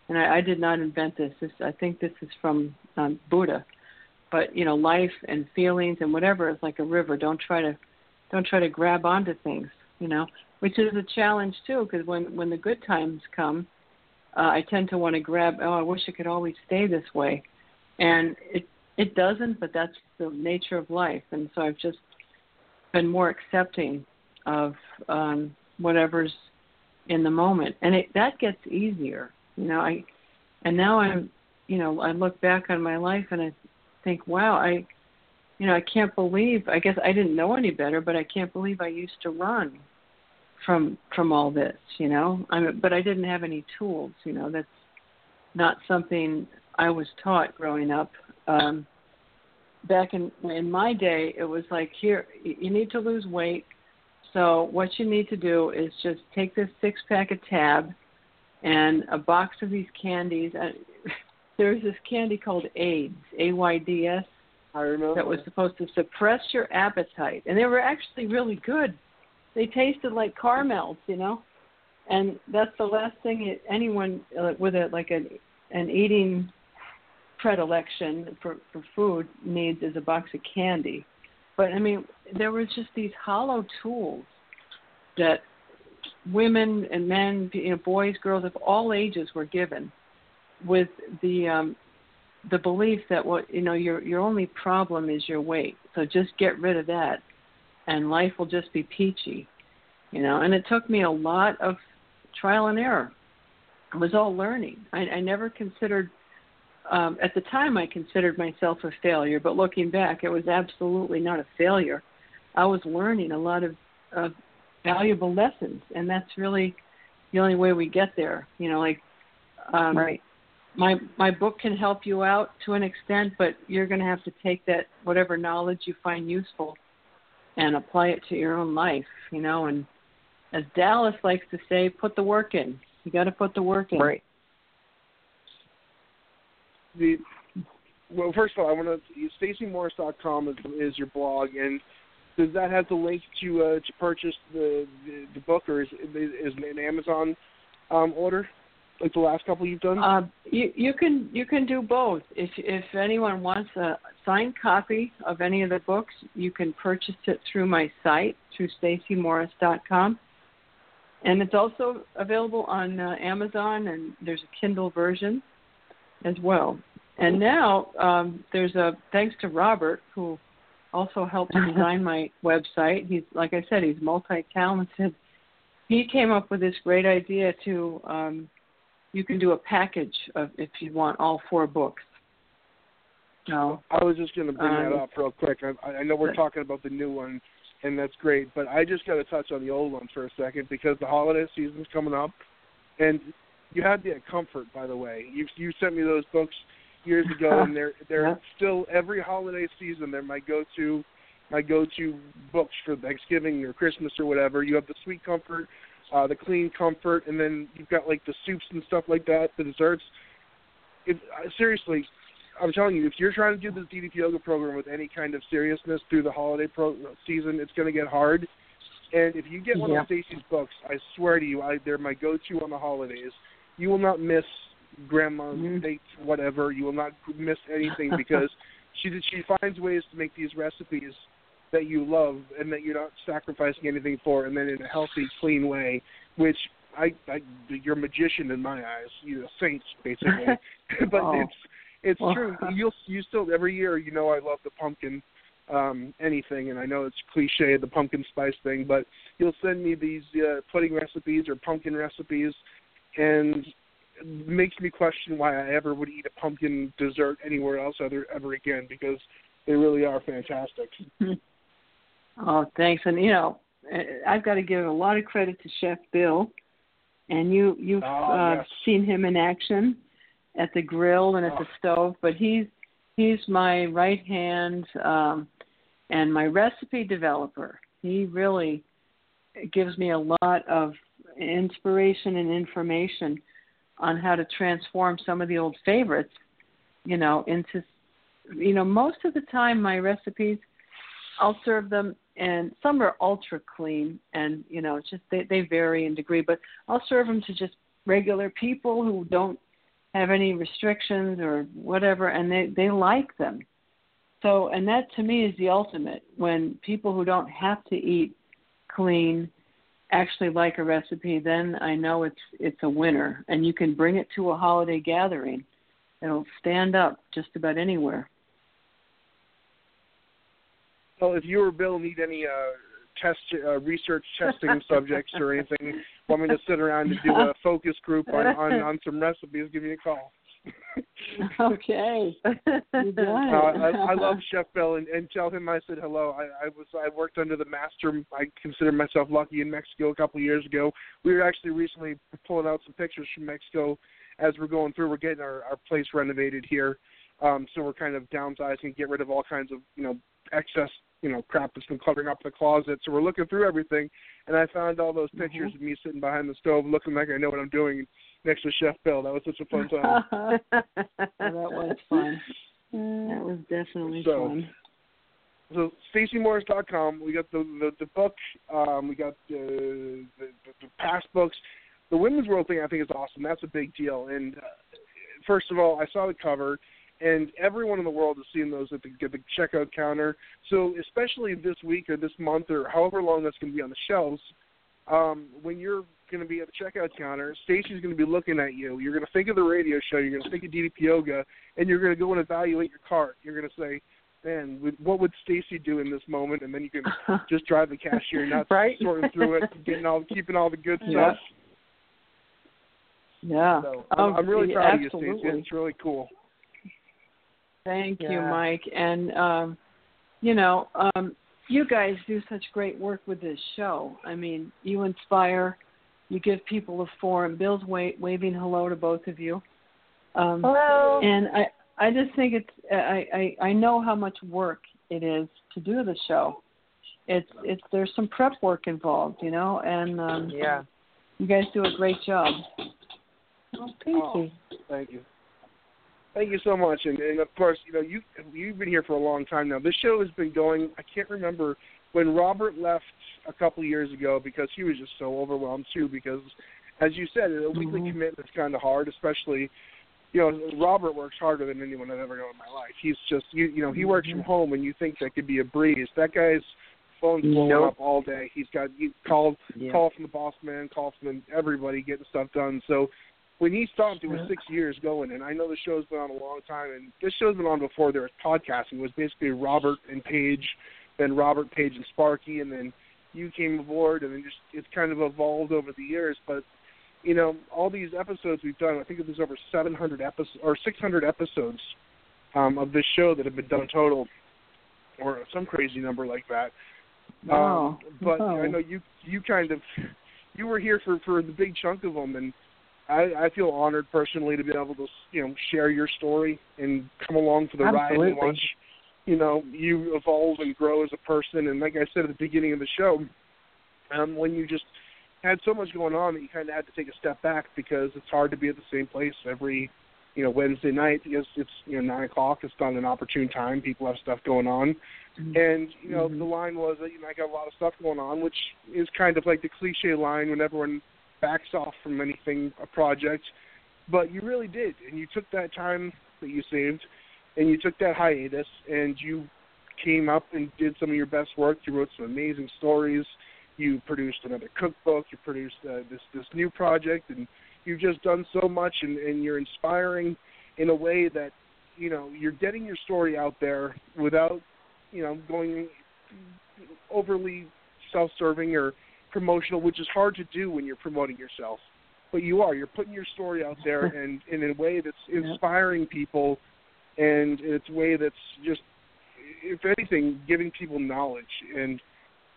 And I, I did not invent this. This I think this is from um, Buddha. But you know life and feelings and whatever is like a river. Don't try to don't try to grab onto things, you know, which is a challenge too. Because when when the good times come, uh, I tend to want to grab. Oh, I wish it could always stay this way, and it it doesn't. But that's the nature of life, and so I've just been more accepting of um, whatever's in the moment, and it that gets easier, you know. I and now I'm, you know, I look back on my life and I think, wow, I you know, I can't believe. I guess I didn't know any better, but I can't believe I used to run from from all this. You know, I but I didn't have any tools. You know, that's not something I was taught growing up. Um, back in in my day, it was like here you need to lose weight. So what you need to do is just take this six pack of Tab and a box of these candies. Uh, There's this candy called AIDS, A Y D S I remember that was supposed to suppress your appetite, and they were actually really good. They tasted like caramels, you know, and that's the last thing it, anyone uh, with a like an an eating predilection for for food needs is a box of candy. But I mean, there was just these hollow tools that women and men, you know, boys, girls of all ages were given with the um the belief that what you know your your only problem is your weight. So just get rid of that, and life will just be peachy, you know. And it took me a lot of trial and error. It was all learning. I, I never considered. Um, at the time, I considered myself a failure, but looking back, it was absolutely not a failure. I was learning a lot of, of valuable lessons, and that's really the only way we get there. You know, like um, Right. My my book can help you out to an extent, but you're going to have to take that whatever knowledge you find useful and apply it to your own life, you know. And as Dallas likes to say, put the work in. You got to put the work in. Right. the well, first of all, I want to StaceyMorris.com is, is your blog, and does that have the link to uh, to purchase the, the the book, or is is it an Amazon um, order like the last couple you've done? Uh, you you can you can do both. If if anyone wants a signed copy of any of the books, you can purchase it through my site through StaceyMorris.com, and it's also available on uh, Amazon and there's a Kindle version as well. And now um, there's a thanks to Robert who also helped design my website. He's like I said, he's multi-talented. he came up with this great idea to um, you can do a package of if you want all four books. No. I was just going to bring that Um, up real quick. I, I know we're talking about the new one, and that's great, but I just got to touch on the old ones for a second because the holiday season's coming up, and you had the comfort, by the way. You you sent me those books years ago, and they're they're Yeah. still every holiday season. They're my go-to my go-to books for Thanksgiving or Christmas or whatever. You have the Sweet Comfort, uh, the Clean Comfort, and then you've got like the soups and stuff like that, the desserts. If uh, seriously, I'm telling you, if you're trying to do this DDP yoga program with any kind of seriousness through the holiday pro- season, it's going to get hard. And if you get one Yeah. of Stacey's books, I swear to you, I, they're my go-to on the holidays. You will not miss grandma's Mhm. dates, whatever. You will not miss anything because she she finds ways to make these recipes that you love and that you're not sacrificing anything for, and then in a healthy, clean way. Which I, I you're a magician in my eyes. You're a saint, basically. but Oh. it's it's Well- true. You'll you still every year. You know I love the pumpkin um anything and I know it's cliche the pumpkin spice thing, but you'll send me these uh, pudding recipes or pumpkin recipes and it makes me question why I ever would eat a pumpkin dessert anywhere else other ever again because they really are fantastic. Oh, thanks. And you know, eh, I've got to give a lot of credit to Chef Bill, and you you've Oh, uh, yes. seen him in action at the grill and at the Oh. stove. But he's he's my right hand um, and my recipe developer. He really gives me a lot of inspiration and information on how to transform some of the old favorites, you know, into you know, most of the time my recipes I'll serve them and some are ultra clean and you know, just they they vary in degree, but I'll serve them to just regular people who don't have any restrictions or whatever and they they like them. So, and that to me is the ultimate when people who don't have to eat clean actually like a recipe, then I know it's it's a winner and you can bring it to a holiday gathering. It'll stand up just about anywhere. Well, if you or Bill need any uh, test uh, research testing subjects or anything, want me to sit around and do a focus group on on, on some recipes, give me a call. okay. You got Uh. I, I love Chef Bill and, and tell him I said hello. I, I was I worked under the master. I consider myself lucky in Mexico a couple of years ago. We were actually recently pulling out some pictures from Mexico as we're going through. We're getting our, our place renovated here, um, so we're kind of downsizing, get rid of all kinds of you know excess you know crap that's been cluttering up the closet. So we're looking through everything, and I found all those pictures of me sitting behind the stove, looking like I know what I'm doing next to Chef Bill. That was such a fun time. Oh, that was fun. That was definitely So, fun. so StaceyMorris.com. We got the the, the book. Um, we got the, the the past books. The women's world thing I think is awesome. That's a big deal. And uh, first of all, I saw the cover, and everyone in the world has seen those at the, at the checkout counter. So especially this week or this month or however long that's going to be on the shelves, um, when you're going to be at the checkout counter, Stacey's going to be looking at you. You're going to think of the radio show. You're going to think of DDP Yoga, and you're going to go and evaluate your cart. You're going to say, "Man, what would Stacey do in this moment?" And then you can just drive the cashier nuts, Right. sorting through it, getting all, keeping all the good stuff. Yeah. Yeah. So Oh, I'm, really yeah, proud of you. Stacey. It's really cool. Thank you, Mike. And um, you know, um, you guys do such great work with this show. I mean, you inspire, you give people a forum. Bill's wa- waving hello to both of you. Um, Hello. and I, I just think it's. I, I, I know how much work it is to do the show. It's, it's. There's some prep work involved, you know, and um, Yeah. you guys do a great job. Well, thank Oh. you. Thank you. Thank you so much, and, and of course, you know you you've been here for a long time now. This show has been going. I can't remember when Robert left a couple years ago because he was just so overwhelmed too. Because, as you said, a weekly Mhm. commitment is kind of hard, especially. You know, Robert works harder than anyone I've ever known in my life. He's just, you, you know, he works from home, and you think that could be a breeze. That guy's phone's blowing Nope. up all day. He's got you called Yeah. call from the boss man, call from everybody getting stuff done. So when he stopped, it was six years going, and I know the show's been on a long time. And this show's been on before there was podcasting. It was basically Robert and Paige, then Robert, Paige, and Sparky, and then you came aboard, and then just it's kind of evolved over the years. But you know, all these episodes we've done, I think there's over 700 episodes or 600 episodes um, of this show that have been done total, or some crazy number like that. Wow. Um, but Wow. I know you you kind of you were here for for the big chunk of them, and I, I feel honored personally to be able to you know share your story and come along for the ride and watch you know you evolve and grow as a person. And like I said at the beginning of the show, um, when you just had so much going on that you kind of had to take a step back because it's hard to be at the same place every you know Wednesday night because it's you know nine o'clock. It's not an opportune time. People have stuff going on, and you know the line was that you know I got a lot of stuff going on, which is kind of like the cliche line when everyone backs off from anything a project, but you really did, and you took that time that you saved, and you took that hiatus, and you came up and did some of your best work. You wrote some amazing stories. You produced another cookbook. You produced uh, this this new project, and you've just done so much, and, and you're inspiring in a way that you know you're getting your story out there without you know going overly self-serving or promotional, which is hard to do when you're promoting yourself. But you are. You're putting your story out there, and, and in a way that's inspiring people, and it's a way that's just, if anything, giving people knowledge. And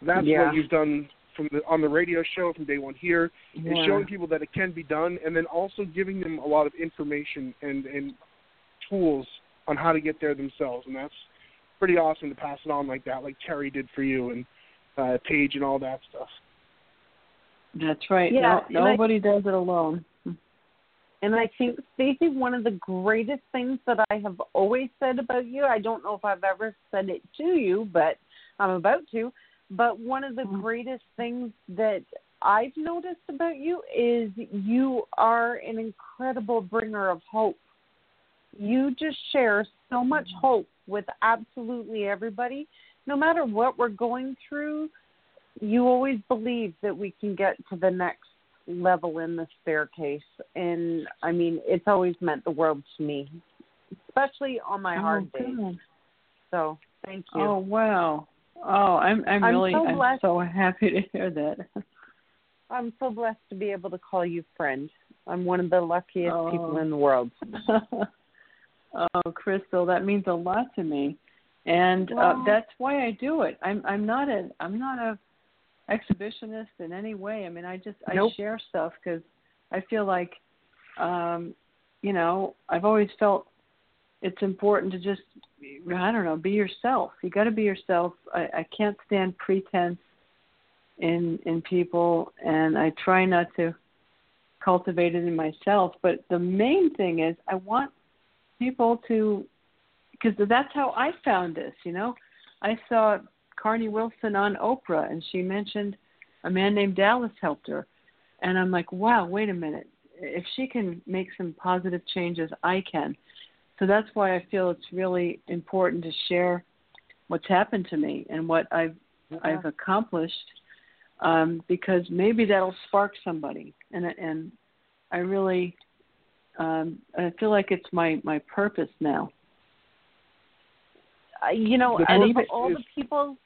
that's Yeah. what you've done from the on the radio show from day one here is Yeah. showing people that it can be done, and then also giving them a lot of information and and tools on how to get there themselves, and that's pretty awesome to pass it on like that, like Terry did for you and uh, Page and all that stuff. That's right. Yeah, no, and I- nobody does it alone. And I think, Stacey, one of the greatest things that I have always said about you, I don't know if I've ever said it to you, but I'm about to. But one of the mm-hmm. greatest things that I've noticed about you is you are an incredible bringer of hope. You just share so much mm-hmm. hope with absolutely everybody. No matter what we're going through, you always believe that we can get to the next level in the staircase and i mean it's always meant the world to me especially on my hard oh, days good. so thank you Oh wow. Oh, I'm I'm, I'm really so I'm blessed. so happy to hear that. i'm so blessed to be able to call you friend i'm one of the luckiest Oh. people in the world oh, Crystal, that means a lot to me, and uh, Well- that's why I do it. I'm I'm not a I'm not a exhibitionist in any way. I mean, I just Nope. I share stuff because I feel like, um, you know, I've always felt it's important to just I don't know be yourself. You got to be yourself. I, I can't stand pretense in in people, and I try not to cultivate it in myself. But the main thing is I want people to because that's how I found this. You know, I saw Carnie Wilson on Oprah, and she mentioned a man named Dallas helped her, and I'm like, wow, wait a minute. If she can make some positive changes, I can. So that's why I feel it's really important to share what's happened to me and what I've I've accomplished, um, because maybe that'll spark somebody, and and I really um, I feel like it's my my purpose now. Uh, you know, of purpose all the people,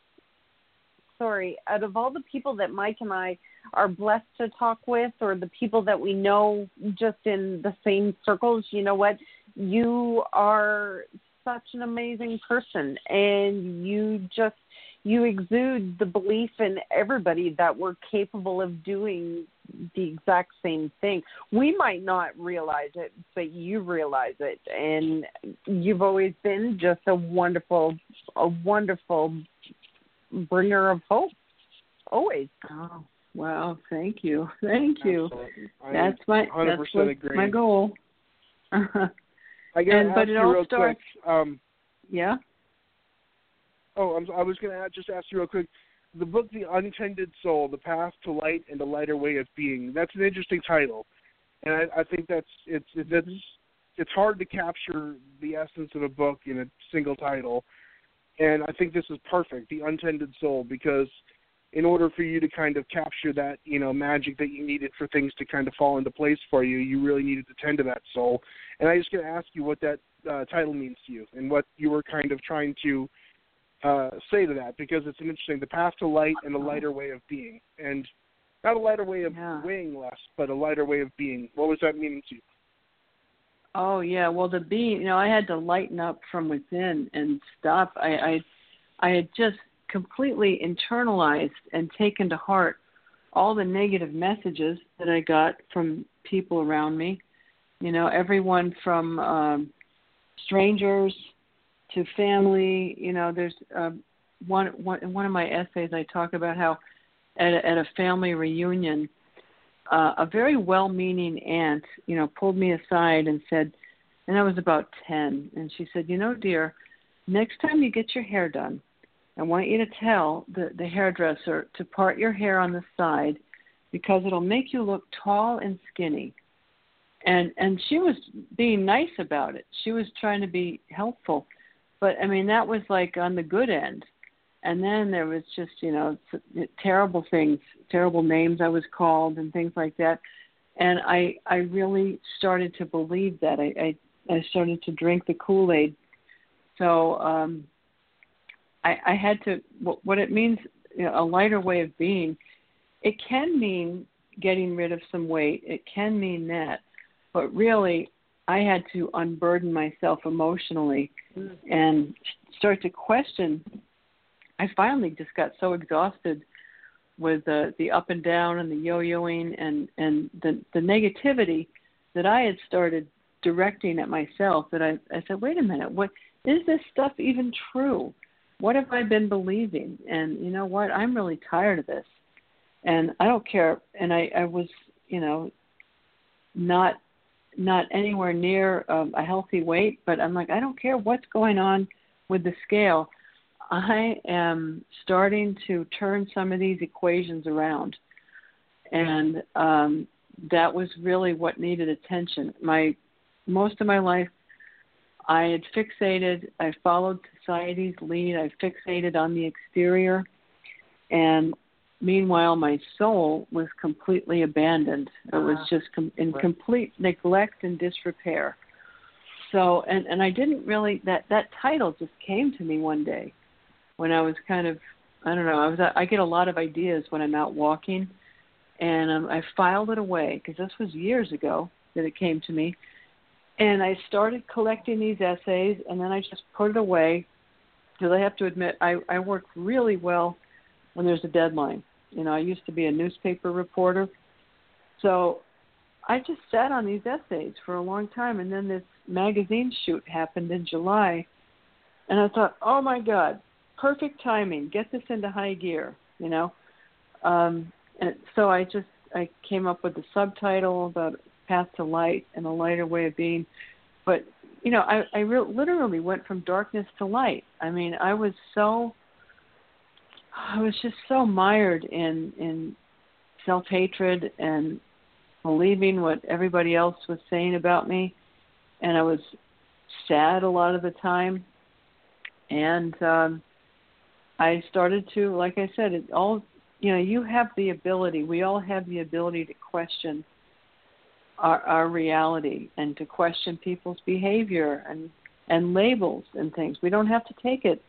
sorry, out of all the people that Mike and I are blessed to talk with, or the people that we know just in the same circles, you know what? You are such an amazing person, and you just you exude the belief in everybody that we're capable of doing the exact same thing. We might not realize it, but you realize it, and you've always been just a wonderful, a wonderful bringer of hope. Always. Oh, wow! Thank you, thank you. Absolutely. That's my 100% that's agree. my goal. I gotta and- ask but it you all real starts- quick. Um, yeah. oh, I'm, I was going to just ask you real quick. The book, The Untended Soul: The Path to Light and a Lighter Way of Being. That's an interesting title, and I, I think that's it's it's Mm-hmm. it's hard to capture the essence of a book in a single title, and I think this is perfect. The Untended Soul, because in order for you to kind of capture that you know magic that you needed for things to kind of fall into place for you, you really needed to tend to that soul. And I just going to ask you what that uh, title means to you and what you were kind of trying to uh, say to that because it's an interesting the path to light and a lighter way of being, and not a lighter way of Yeah. weighing less, but a lighter way of being. What was that meaning to you? Oh yeah, well the being, you know, I had to lighten up from within and stop. I I, I had just completely internalized and taken to heart all the negative messages that I got from people around me. You know, everyone from um, strangers to family. You know, there's um, one one in one of my essays I talk about how at a, at a family reunion uh, a very well-meaning aunt, you know, pulled me aside and said, and I was about ten, and she said, you know, dear, next time you get your hair done, I want you to tell the the hairdresser to part your hair on the side because it'll make you look tall and skinny. And and she was being nice about it. She was trying to be helpful, but I mean that was like on the good end and then there was just you know terrible things terrible names i was called and things like that. And i i really started to believe that. I i, I started to drink the kool aid so um i i had to what, what it means you know, a lighter way of being it can mean getting rid of some weight. It can mean that. But really i had to unburden myself emotionally and start to question I finally just got so exhausted with the the up and down and the yo-yoing and and the the negativity that I had started directing at myself that I I said wait a minute what is this stuff even true? What have I been believing? And you know what? I'm really tired of this. And I don't care. And I I was you know not not anywhere near um, a healthy weight but I'm like I don't care what's going on with the scale I am starting to turn some of these equations around. And um, that was really what needed attention. My most of my life I had fixated, I followed society's lead, I fixated on the exterior and meanwhile my soul was completely abandoned. It was just com- in complete neglect and disrepair. So and and I didn't really that that title just came to me one day when I was kind of I don't know I was I get a lot of ideas when I'm out walking, and um, I filed it away because this was years ago that it came to me, and I started collecting these essays and then I just put it away because I have to admit I I work really well when there's a deadline. You know I used to be a newspaper reporter, so I just sat on these essays for a long time, and then this magazine shoot happened in July, and I thought, oh my God, perfect timing. Get this into high gear, you know. Um, and so I just I came up with the subtitle about path to light and a lighter way of being. But you know, I I re- literally went from darkness to light. I mean, I was so I was just so mired in in self hatred and believing what everybody else was saying about me, and I was sad a lot of the time. And um, I started to, like I said, it all you know, you have the ability. We all have the ability to question our our reality and to question people's behavior and and labels and things. We don't have to take it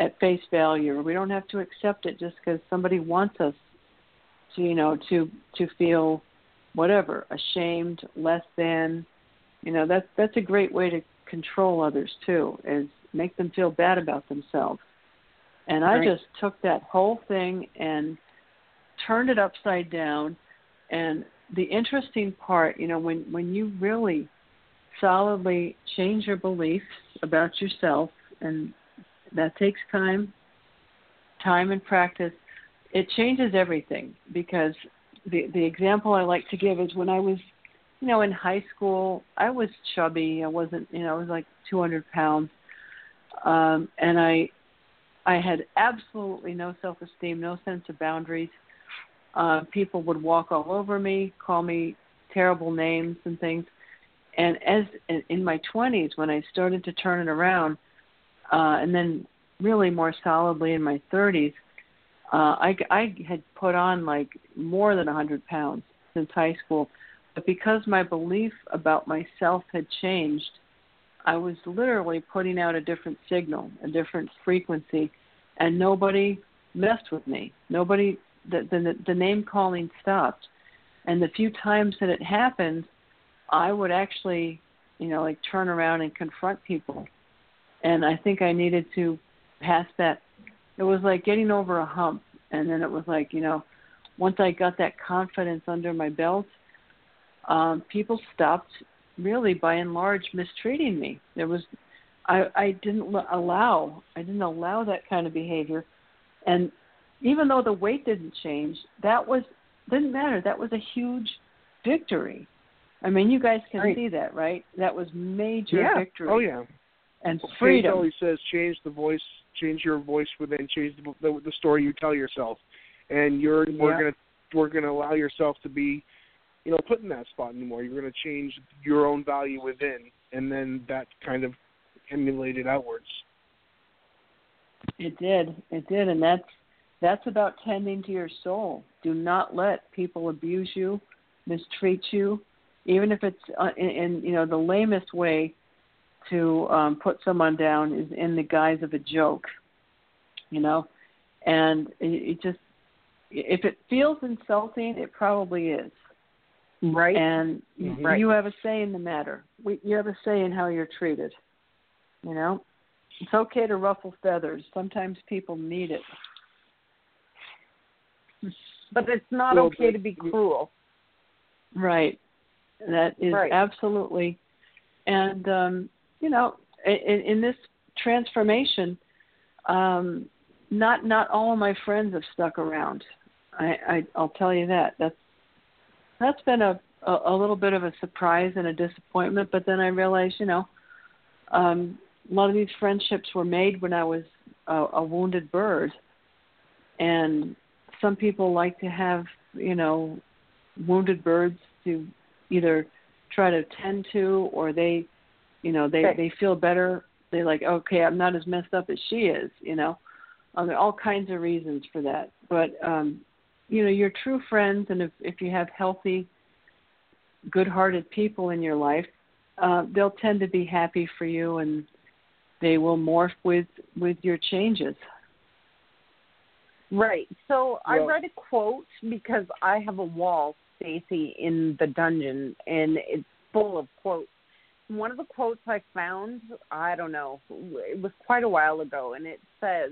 at face value, we don't have to accept it just because somebody wants us to, you know, to to feel whatever ashamed, less than. You know, that's that's a great way to control others too, is make them feel bad about themselves. And I Right. just took that whole thing and turned it upside down. And the interesting part, you know, when when you really solidly change your beliefs about yourself, and that takes time, time and practice, it changes everything. Because the the example I like to give is when I was, you know, in high school, I was chubby. I wasn't, you know, I was like 200 pounds, um, and I I had absolutely no self esteem, no sense of boundaries. Uh, people would walk all over me, call me terrible names and things. And as in, my 20s, when I started to turn it around, uh, and then really more solidly in my 30s, uh, I, I had put on like more than 100 pounds since high school. But because my belief about myself had changed, I was literally putting out a different signal, a different frequency, and nobody messed with me. Nobody, the the, the name calling stopped, and the few times that it happened, I would actually, you know, like turn around and confront people, and I think I needed to pass that. It was like getting over a hump, and then it was like, you know, once I got that confidence under my belt, um, people stopped really by and large mistreating me. There was I I didn't allow I didn't allow that kind of behavior, and even though the weight didn't change, that was didn't matter. That was a huge victory. I mean, you guys can Right. see that, right? That was major yeah. Oh, victory Oh yeah. and Well, freedom. always says, change the voice, change your voice within, change the, the, the story you tell yourself, and you're we're gonna we're gonna allow yourself to be, you know, put in that spot anymore. You're gonna change your own value within, and then that kind of emulated outwards. It did. It did, and that's that's about tending to your soul. Do not let people abuse you, mistreat you, even if it's uh, in, in you know the lamest way to um, put someone down is in the guise of a joke. You know, and it, it just if it feels insulting, it probably is. Right. And Mhm. You have a say in the matter. We, you have a say in how you're treated. You know, it's okay to ruffle feathers. Sometimes people need it. but it's not Well, okay to be cruel. Right. That is Right. absolutely. And um, you know, in, in this transformation, um, not not all of my friends have stuck around. I, I I'll tell you that. That's that's been a, a a little bit of a surprise and a disappointment. But then I realized, you know, um, a lot of these friendships were made when I was a, a wounded bird, and some people like to have, you know, wounded birds to either try to tend to or they you know they Right. they feel better they're like okay i'm not as messed up as she is you know um, there are all kinds of reasons for that but um you know your true friends and if if you have healthy good hearted people in your life uh they'll tend to be happy for you and they will morph with with your changes Right. So I read a quote because I have a wall, Stacey, in the dungeon, and it's full of quotes. One of the quotes I found, I don't know, it was quite a while ago, and it says,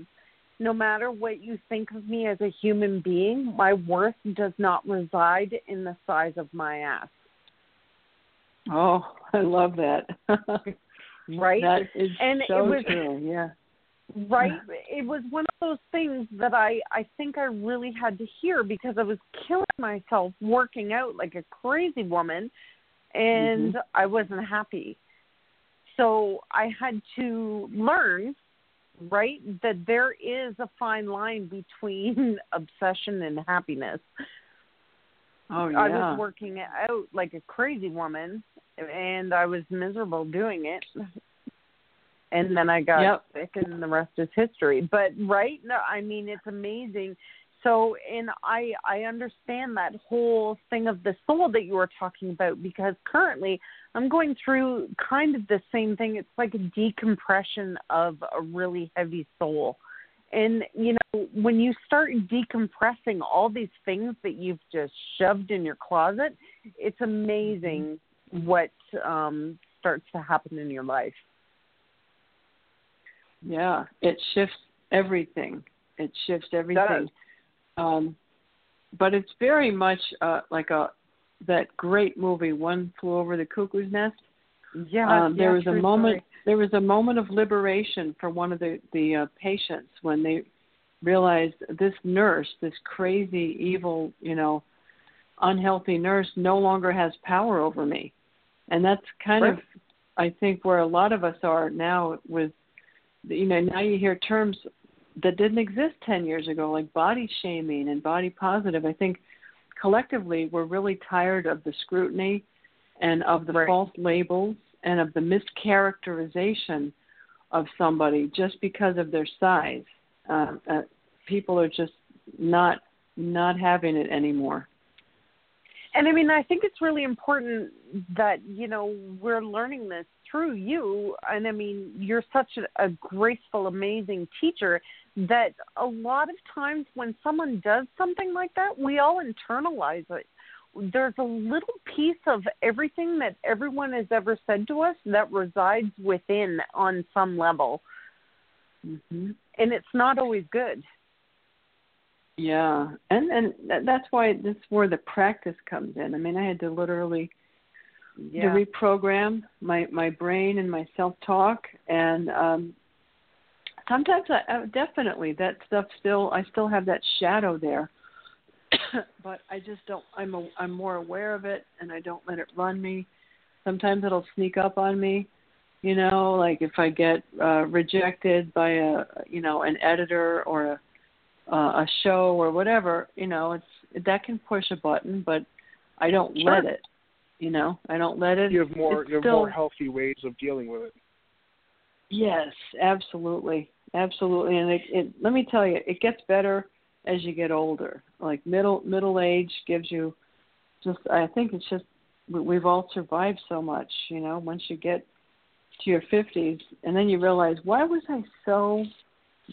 "No matter what you think of me as a human being, my worth does not reside in the size of my ass." oh i love that. Right. that is And it so was- true yeah. Right? It was one of those things that i i think i really had to hear because i was killing myself working out like a crazy woman and mm-hmm. i wasn't happy. So i had to learn right that there is a fine line between obsession and happiness oh yeah i was working out like a crazy woman and i was miserable doing it and then I got Yep. sick, and the rest is history. But right, no, I mean it's amazing. So, and I I understand that whole thing of the soul that you were talking about because currently I'm going through kind of the same thing. It's like a decompression of a really heavy soul. And you know, when you start decompressing all these things that you've just shoved in your closet, it's amazing what um starts to happen in your life. Yeah, it shifts everything. It shifts everything. Um, but it's very much uh, like a that great movie, One Flew Over the Cuckoo's Nest. Yeah, um, there yeah, was a moment. story. There was a moment of liberation for one of the the uh, patients when they realized this nurse, this crazy, evil, you know, unhealthy nurse, no longer has power over me, and that's kind Right. of, I think, where a lot of us are now with you know now you hear terms that didn't exist 10 years ago like body shaming and body positive i think collectively we're really tired of the scrutiny and of the Right. false labels and of the mischaracterization of somebody just because of their size uh, uh, people are just not not having it anymore And I mean, I think it's really important that, you know, we're learning this through you. And I mean, you're such a, a graceful, amazing teacher that a lot of times when someone does something like that, we all internalize it. There's a little piece of everything that everyone has ever said to us that resides within on some level. hmm And it's not always good. Yeah, and and that's why this is where the practice comes in. I mean, I had to literally to reprogram my my brain and my self talk, and um sometimes I, I definitely that stuff still I still have that shadow there, but I just don't. I'm a, I'm more aware of it, and I don't let it run me. Sometimes it'll sneak up on me. You know, like if I get uh, rejected by a you know an editor or a uh, a show or whatever, you know, it's that can push a button, but I don't Sure. let it. You know, I don't let it. You have more you have still, more healthy ways of dealing with it. Yes, absolutely, absolutely. And it, it, let me tell you, it gets better as you get older. Like middle middle age gives you just. I think it's just we- we've all survived so much. You know, once you get to your fifties, and then you realize why was I so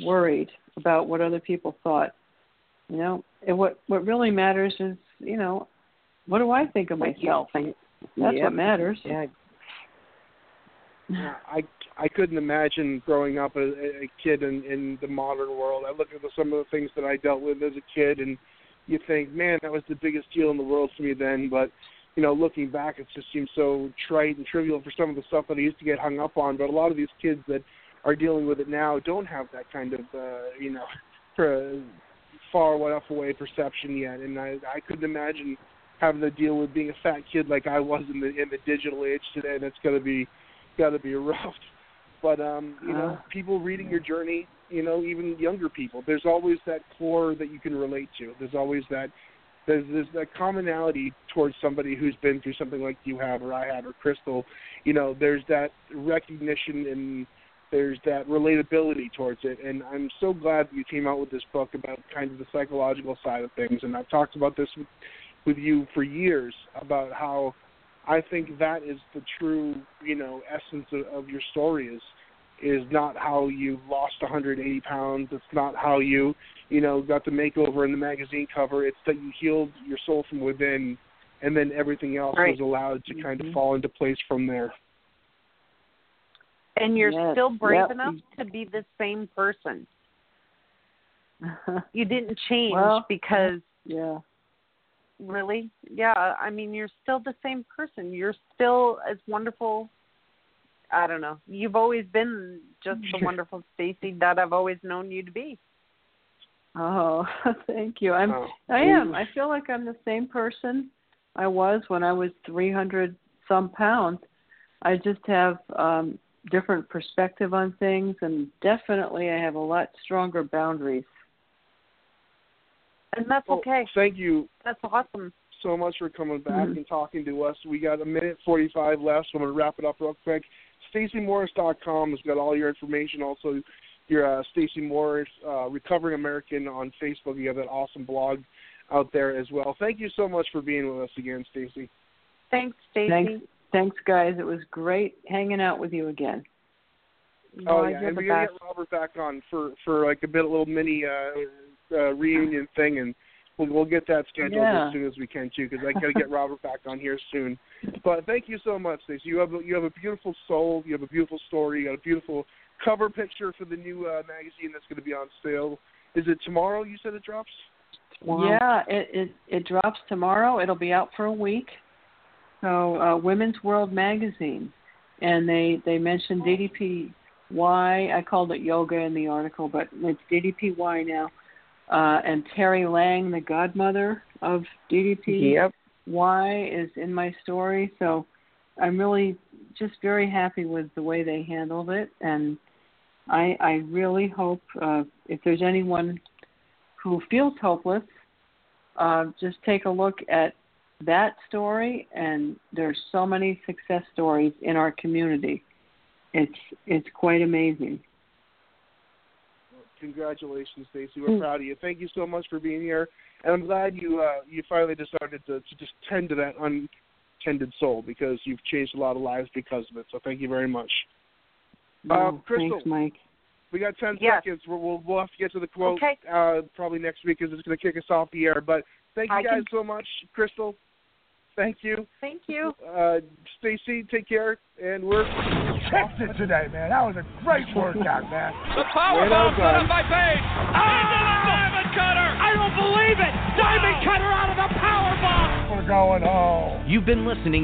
worried about what other people thought. You know, and what what really matters is you know, what do I think of myself? That's Yeah. what matters. Yeah. I I couldn't imagine growing up a, a kid in in the modern world. I look at the, some of the things that I dealt with as a kid, and you think, man, that was the biggest deal in the world to me then. But you know, looking back, it just seems so trite and trivial for some of the stuff that I used to get hung up on. But a lot of these kids that are dealing with it now don't have that kind of uh, you know for far enough away perception yet. And I I couldn't imagine having to deal with being a fat kid like I was in the in the digital age today. That's gonna be got to be rough. But um, you know, Uh. people reading your journey, you know, even younger people, there's always that core that you can relate to. There's always that there's there's that commonality towards somebody who's been through something like you have or I have or Crystal. You know, there's that recognition and there's that relatability towards it. And I'm so glad that you came out with this book about kind of the psychological side of things. And I've talked about this with, with you for years about how I think that is the true, you know, essence of, of your story is is not how you lost 180 pounds. It's not how you, you know, got the makeover in the magazine cover. It's that you healed your soul from within, and then everything else Right. was allowed to kind of Mhm. fall into place from there. And you're Yes. still brave Yep. enough to be the same person. You didn't change Well, because yeah. Really, yeah, I mean you're still the same person. You're still as wonderful I don't know. You've always been just the wonderful Stacey that I've always known you to be. Oh, thank you. I'm Oh. I am. I feel like I'm the same person I was when I was 300 some pounds. I just have um different perspective on things and definitely I have a lot stronger boundaries. And that's Well, okay. Thank you That's awesome. so much for coming back Mhm. and talking to us. We got a minute 45 left, so I'm going to wrap it up real quick. StaceyMorris.com has got all your information. Also, your uh, Stacey Morris, uh, Recovering American on Facebook. You have that awesome blog out there as well. Thank you so much for being with us again, Stacey. Thanks, Stacey. Thanks. Thanks guys. It was great hanging out with you again. Oh Well, yeah, and we're gonna get Robert back on for for like a bit, a little mini uh, uh, reunion thing, and we'll we'll get that scheduled Yeah. as soon as we can too, because I got to get Robert back on here soon. But thank you so much, Stacey. You have a, you have a beautiful soul. You have a beautiful story. You got a beautiful cover picture for the new uh, magazine that's going to be on sale. Is it tomorrow? You said it drops. Yeah, it, it it drops tomorrow. It'll be out for a week. So uh, Women's World magazine, and they they mentioned DDPY. I called it yoga in the article, but it's DDPY now. Uh, and Terry Lang, the godmother of DDP. Yep. Why is in my story. So I'm really just very happy with the way they handled it, and I I really hope uh, if there's anyone who feels hopeless, uh, just take a look at that story. And there's so many success stories in our community. It's it's quite amazing. Congratulations, Stacey. We're proud of you. Thank you so much for being here. and I'm glad you uh, you finally decided to, to just tend to that untended soul because you've changed a lot of lives because of it. So thank you very much. Oh, Um, Crystal, thanks, Mike. we got ten Yes. seconds. We'll, we'll we'll have to get to the quote Okay. uh, probably next week because it's going to kick us off the air. But thank you I guys can- so much, Crystal. Thank you, Thank you. uh, Stacey. Take care, and we're Kicked it today, man. That was a great workout, man. The power Right bomb on put up by Page. Into the diamond cutter. I don't believe it. Diamond cutter out of the power bomb. We're going home. You've been listening.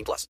18 plus.